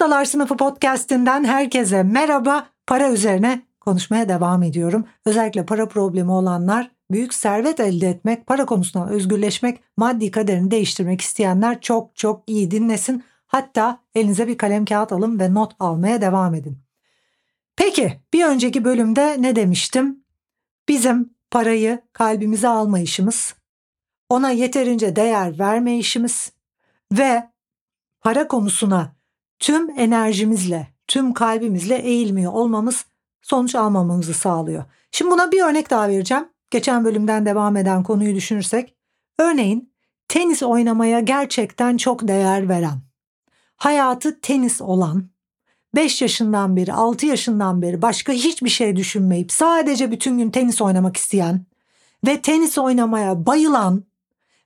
Ustalar Sınıfı podcast'inden herkese merhaba. Para üzerine konuşmaya devam ediyorum. Özellikle para problemi olanlar, büyük servet elde etmek, para konusundan özgürleşmek, maddi kaderini değiştirmek isteyenler çok çok iyi dinlesin. Hatta elinize bir kalem kağıt alın ve not almaya devam edin. Peki bir önceki bölümde ne demiştim? Bizim parayı kalbimize almayışımız, ona yeterince değer vermeyişimiz ve para konusuna tüm enerjimizle, tüm kalbimizle eğilmiyor olmamız sonuç almamamızı sağlıyor. Şimdi buna bir örnek daha vereceğim. Geçen bölümden devam eden konuyu düşünürsek. Örneğin tenis oynamaya gerçekten çok değer veren, hayatı tenis olan, 5 yaşından beri, 6 yaşından beri başka hiçbir şey düşünmeyip sadece bütün gün tenis oynamak isteyen ve tenis oynamaya bayılan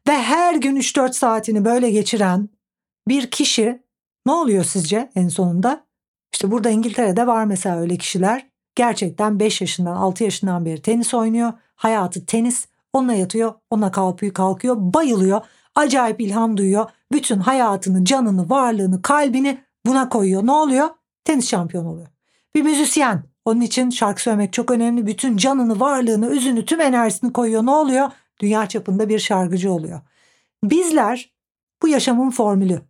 ve her gün 3-4 saatini böyle geçiren bir kişi ne oluyor sizce en sonunda? İşte burada İngiltere'de var mesela öyle kişiler. Gerçekten 5 yaşından 6 yaşından beri tenis oynuyor. Hayatı tenis. Onunla yatıyor, onunla kalkıyor, kalkıyor, bayılıyor. Acayip ilham duyuyor. Bütün hayatını, canını, varlığını, kalbini buna koyuyor. Ne oluyor? Tenis şampiyonu oluyor. Bir müzisyen. Onun için şarkı söylemek çok önemli. Bütün canını, varlığını, özünü, tüm enerjisini koyuyor. Ne oluyor? Dünya çapında bir şarkıcı oluyor. Bizler bu yaşamın formülü.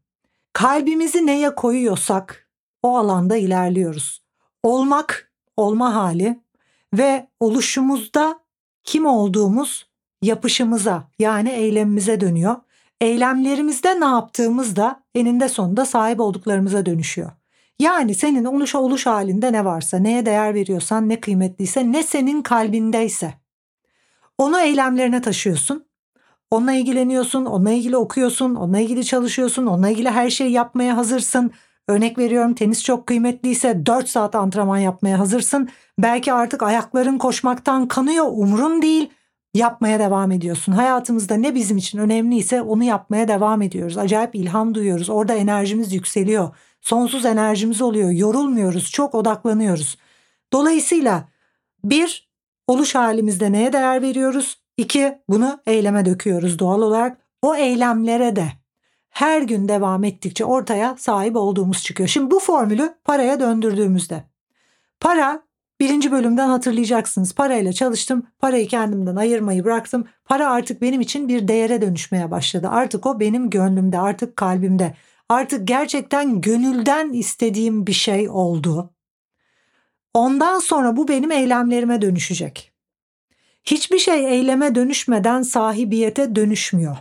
Kalbimizi neye koyuyorsak o alanda ilerliyoruz. Olmak, olma hali ve oluşumuzda kim olduğumuz yapışımıza yani eylemimize dönüyor. Eylemlerimizde ne yaptığımız da eninde sonunda sahip olduklarımıza dönüşüyor. Yani senin oluş oluş halinde ne varsa, neye değer veriyorsan, ne kıymetliyse, ne senin kalbindeyse onu eylemlerine taşıyorsun. Onunla ilgileniyorsun, onunla ilgili okuyorsun, onunla ilgili çalışıyorsun, onunla ilgili her şeyi yapmaya hazırsın. Örnek veriyorum tenis çok kıymetliyse 4 saat antrenman yapmaya hazırsın. Belki artık ayakların koşmaktan kanıyor umrun değil. Yapmaya devam ediyorsun. Hayatımızda ne bizim için önemliyse onu yapmaya devam ediyoruz. Acayip ilham duyuyoruz. Orada enerjimiz yükseliyor. Sonsuz enerjimiz oluyor. Yorulmuyoruz. Çok odaklanıyoruz. Dolayısıyla bir, oluş halimizde neye değer veriyoruz? İki, bunu eyleme döküyoruz doğal olarak. O eylemlere de her gün devam ettikçe ortaya sahip olduğumuz çıkıyor. Şimdi bu formülü paraya döndürdüğümüzde. Para birinci bölümden hatırlayacaksınız. Parayla çalıştım, parayı kendimden ayırmayı bıraktım. Para artık benim için bir değere dönüşmeye başladı. Artık o benim gönlümde, artık kalbimde. Artık gerçekten gönülden istediğim bir şey oldu. Ondan sonra bu benim eylemlerime dönüşecek. Hiçbir şey eyleme dönüşmeden sahibiyete dönüşmüyor.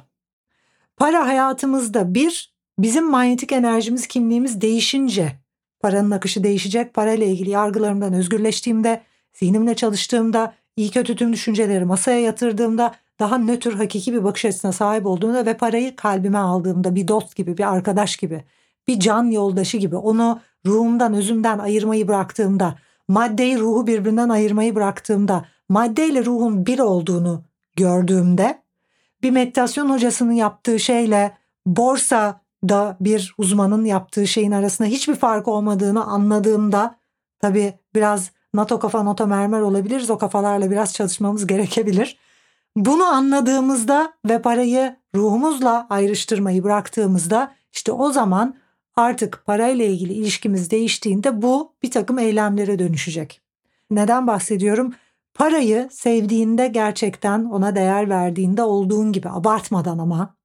Para hayatımızda bir, bizim manyetik enerjimiz, kimliğimiz değişince paranın akışı değişecek. Parayla ilgili yargılarımdan özgürleştiğimde, zihnimle çalıştığımda, iyi kötü tüm düşünceleri masaya yatırdığımda, daha nötr hakiki bir bakış açısına sahip olduğumda ve parayı kalbime aldığımda bir dost gibi, bir arkadaş gibi, bir can yoldaşı gibi onu ruhumdan, özümden ayırmayı bıraktığımda, maddeyi ruhu birbirinden ayırmayı bıraktığımda, maddeyle ruhun bir olduğunu gördüğümde bir meditasyon hocasının yaptığı şeyle borsa da bir uzmanın yaptığı şeyin arasında hiçbir fark olmadığını anladığımda tabii biraz NATO kafa NATO mermer olabiliriz. O kafalarla biraz çalışmamız gerekebilir. Bunu anladığımızda ve parayı ruhumuzla ayrıştırmayı bıraktığımızda işte o zaman artık parayla ilgili ilişkimiz değiştiğinde bu bir takım eylemlere dönüşecek. Neden bahsediyorum? Parayı sevdiğinde gerçekten ona değer verdiğinde olduğun gibi abartmadan ama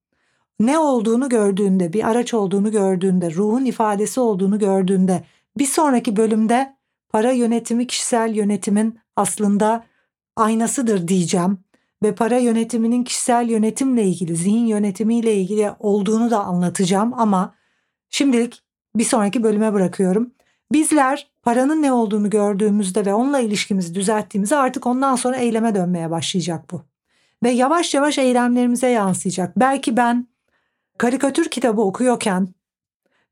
ne olduğunu gördüğünde, bir araç olduğunu gördüğünde, ruhun ifadesi olduğunu gördüğünde bir sonraki bölümde para yönetimi kişisel yönetimin aslında aynasıdır diyeceğim ve para yönetiminin kişisel yönetimle ilgili, zihin yönetimiyle ilgili olduğunu da anlatacağım ama şimdilik bir sonraki bölüme bırakıyorum. Bizler paranın ne olduğunu gördüğümüzde ve onunla ilişkimizi düzelttiğimizde artık ondan sonra eyleme dönmeye başlayacak bu. ve yavaş yavaş eylemlerimize yansıyacak. Belki ben karikatür kitabı okuyorken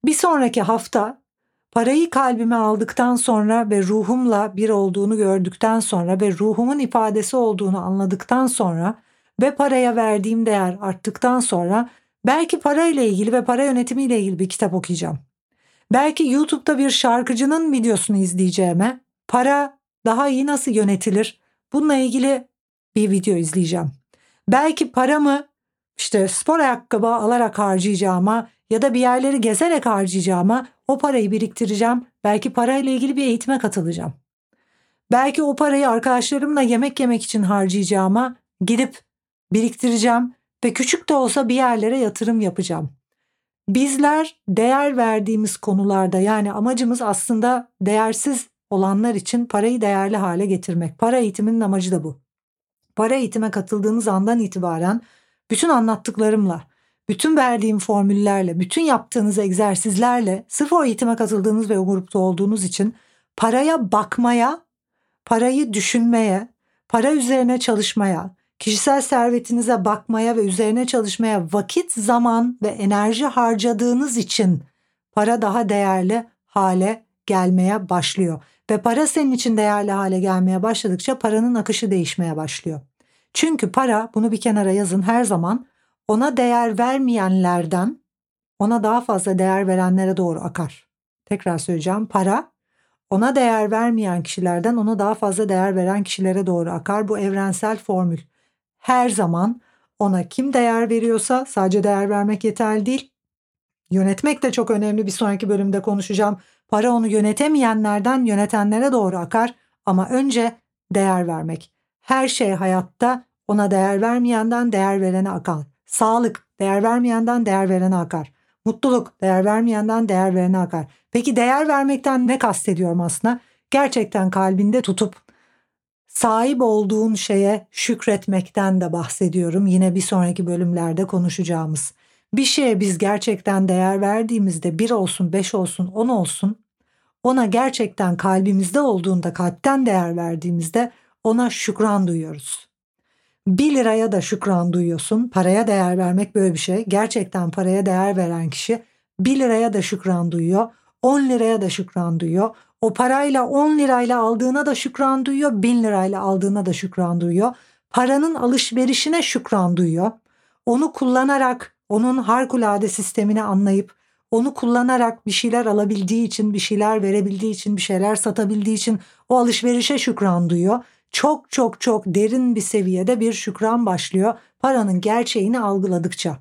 bir sonraki hafta parayı kalbime aldıktan sonra ve ruhumla bir olduğunu gördükten sonra ve ruhumun ifadesi olduğunu anladıktan sonra ve paraya verdiğim değer arttıktan sonra belki parayla ilgili ve para yönetimiyle ilgili bir kitap okuyacağım. Belki YouTube'da bir şarkıcının videosunu izleyeceğime para daha iyi nasıl yönetilir bununla ilgili bir video izleyeceğim. Belki paramı işte spor ayakkabı alarak harcayacağıma ya da bir yerleri gezerek harcayacağıma o parayı biriktireceğim. Belki parayla ilgili bir eğitime katılacağım. Belki o parayı arkadaşlarımla yemek yemek için harcayacağıma gidip biriktireceğim ve küçük de olsa bir yerlere yatırım yapacağım. Bizler değer verdiğimiz konularda yani amacımız aslında değersiz olanlar için parayı değerli hale getirmek. Para eğitiminin amacı da bu. Para eğitime katıldığınız andan itibaren bütün anlattıklarımla, bütün verdiğim formüllerle, bütün yaptığınız egzersizlerle sırf o eğitime katıldığınız ve o grupta olduğunuz için paraya bakmaya, parayı düşünmeye, para üzerine çalışmaya, kişisel servetinize bakmaya ve üzerine çalışmaya vakit, zaman ve enerji harcadığınız için para daha değerli hale gelmeye başlıyor. Ve para senin için değerli hale gelmeye başladıkça paranın akışı değişmeye başlıyor. Çünkü para bunu bir kenara yazın her zaman ona değer vermeyenlerden ona daha fazla değer verenlere doğru akar. Tekrar söyleyeceğim para ona değer vermeyen kişilerden ona daha fazla değer veren kişilere doğru akar. Bu evrensel formül. Her zaman ona kim değer veriyorsa sadece değer vermek yeterli değil. Yönetmek de çok önemli. Bir sonraki bölümde konuşacağım. Para onu yönetemeyenlerden yönetenlere doğru akar ama önce değer vermek. Her şey hayatta ona değer vermeyenden değer verene akar. Sağlık değer vermeyenden değer verene akar. Mutluluk değer vermeyenden değer verene akar. Peki değer vermekten ne kastediyorum aslında? Gerçekten kalbinde tutup sahip olduğun şeye şükretmekten de bahsediyorum. Yine bir sonraki bölümlerde konuşacağımız. Bir şeye biz gerçekten değer verdiğimizde bir olsun, beş olsun, on olsun ona gerçekten kalbimizde olduğunda, kalpten değer verdiğimizde ona şükran duyuyoruz. 1 liraya da şükran duyuyorsun. Paraya değer vermek böyle bir şey. Gerçekten paraya değer veren kişi 1 liraya da şükran duyuyor. 10 liraya da şükran duyuyor. O parayla 10 lirayla aldığına da şükran duyuyor. 1000 lirayla aldığına da şükran duyuyor. Paranın alışverişine şükran duyuyor. Onu kullanarak onun harikulade sistemini anlayıp onu kullanarak bir şeyler alabildiği için, bir şeyler verebildiği için, bir şeyler satabildiği için o alışverişe şükran duyuyor. Çok çok çok derin bir seviyede bir şükran başlıyor paranın gerçeğini algıladıkça.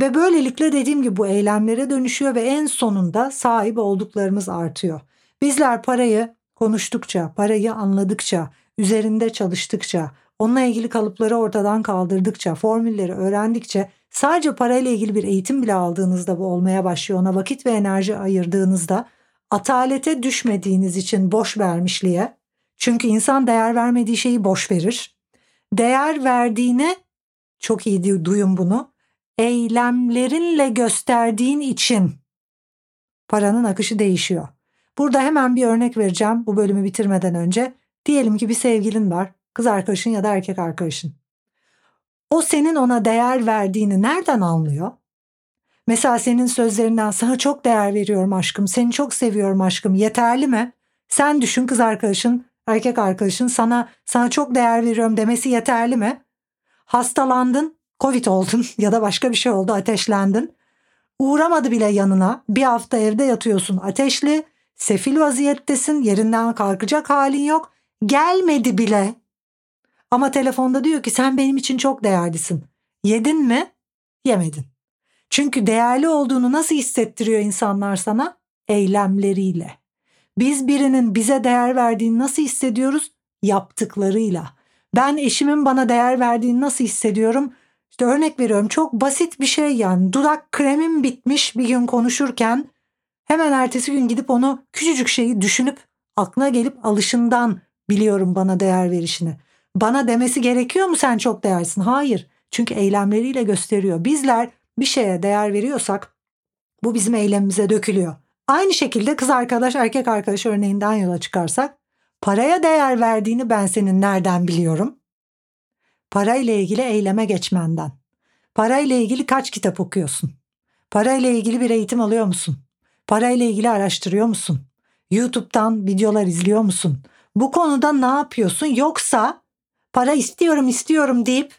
Ve böylelikle dediğim gibi bu eylemlere dönüşüyor ve en sonunda sahip olduklarımız artıyor. Bizler parayı konuştukça, parayı anladıkça, üzerinde çalıştıkça, onunla ilgili kalıpları ortadan kaldırdıkça, formülleri öğrendikçe Sadece parayla ilgili bir eğitim bile aldığınızda bu olmaya başlıyor. Ona vakit ve enerji ayırdığınızda atalete düşmediğiniz için boş vermişliğe. Çünkü insan değer vermediği şeyi boş verir. Değer verdiğine çok iyi duyun bunu. Eylemlerinle gösterdiğin için paranın akışı değişiyor. Burada hemen bir örnek vereceğim bu bölümü bitirmeden önce. Diyelim ki bir sevgilin var, kız arkadaşın ya da erkek arkadaşın. O senin ona değer verdiğini nereden anlıyor? Mesela senin sözlerinden sana çok değer veriyorum aşkım, seni çok seviyorum aşkım yeterli mi? Sen düşün kız arkadaşın, erkek arkadaşın sana sana çok değer veriyorum demesi yeterli mi? Hastalandın, covid oldun ya da başka bir şey oldu ateşlendin. Uğramadı bile yanına bir hafta evde yatıyorsun ateşli, sefil vaziyettesin yerinden kalkacak halin yok. Gelmedi bile ama telefonda diyor ki sen benim için çok değerlisin. Yedin mi? Yemedin. Çünkü değerli olduğunu nasıl hissettiriyor insanlar sana? Eylemleriyle. Biz birinin bize değer verdiğini nasıl hissediyoruz? Yaptıklarıyla. Ben eşimin bana değer verdiğini nasıl hissediyorum? İşte örnek veriyorum çok basit bir şey yani dudak kremim bitmiş bir gün konuşurken hemen ertesi gün gidip onu küçücük şeyi düşünüp aklına gelip alışından biliyorum bana değer verişini. Bana demesi gerekiyor mu sen çok değersin? Hayır. Çünkü eylemleriyle gösteriyor. Bizler bir şeye değer veriyorsak bu bizim eylemimize dökülüyor. Aynı şekilde kız arkadaş erkek arkadaş örneğinden yola çıkarsak paraya değer verdiğini ben senin nereden biliyorum? parayla ilgili eyleme geçmenden. Parayla ilgili kaç kitap okuyorsun? Parayla ilgili bir eğitim alıyor musun? Parayla ilgili araştırıyor musun? YouTube'dan videolar izliyor musun? Bu konuda ne yapıyorsun? Yoksa para istiyorum istiyorum deyip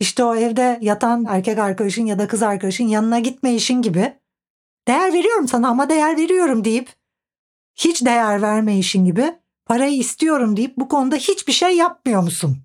işte o evde yatan erkek arkadaşın ya da kız arkadaşın yanına gitme işin gibi değer veriyorum sana ama değer veriyorum deyip hiç değer verme işin gibi parayı istiyorum deyip bu konuda hiçbir şey yapmıyor musun?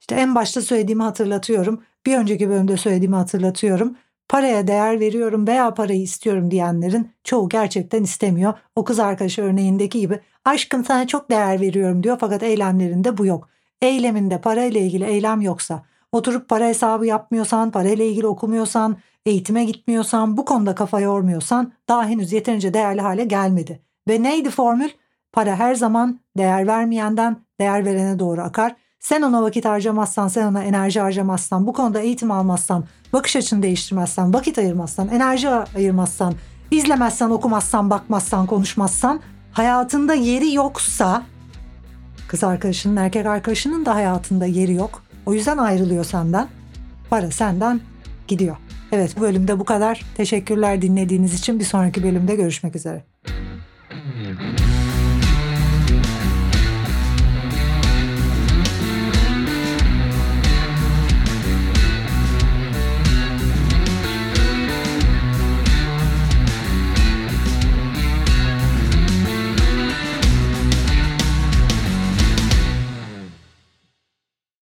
İşte en başta söylediğimi hatırlatıyorum. Bir önceki bölümde söylediğimi hatırlatıyorum. Paraya değer veriyorum veya parayı istiyorum diyenlerin çoğu gerçekten istemiyor. O kız arkadaşı örneğindeki gibi aşkım sana çok değer veriyorum diyor fakat eylemlerinde bu yok. Eyleminde parayla ilgili eylem yoksa, oturup para hesabı yapmıyorsan, parayla ilgili okumuyorsan, eğitime gitmiyorsan, bu konuda kafa yormuyorsan daha henüz yeterince değerli hale gelmedi. Ve neydi formül? Para her zaman değer vermeyenden değer verene doğru akar. Sen ona vakit harcamazsan, sen ona enerji harcamazsan, bu konuda eğitim almazsan, bakış açını değiştirmezsen, vakit ayırmazsan, enerji ayırmazsan, izlemezsen, okumazsan, bakmazsan, konuşmazsan, hayatında yeri yoksa, kız arkadaşının, erkek arkadaşının da hayatında yeri yok. O yüzden ayrılıyor senden. Para senden gidiyor. Evet bu bölümde bu kadar. Teşekkürler dinlediğiniz için. Bir sonraki bölümde görüşmek üzere.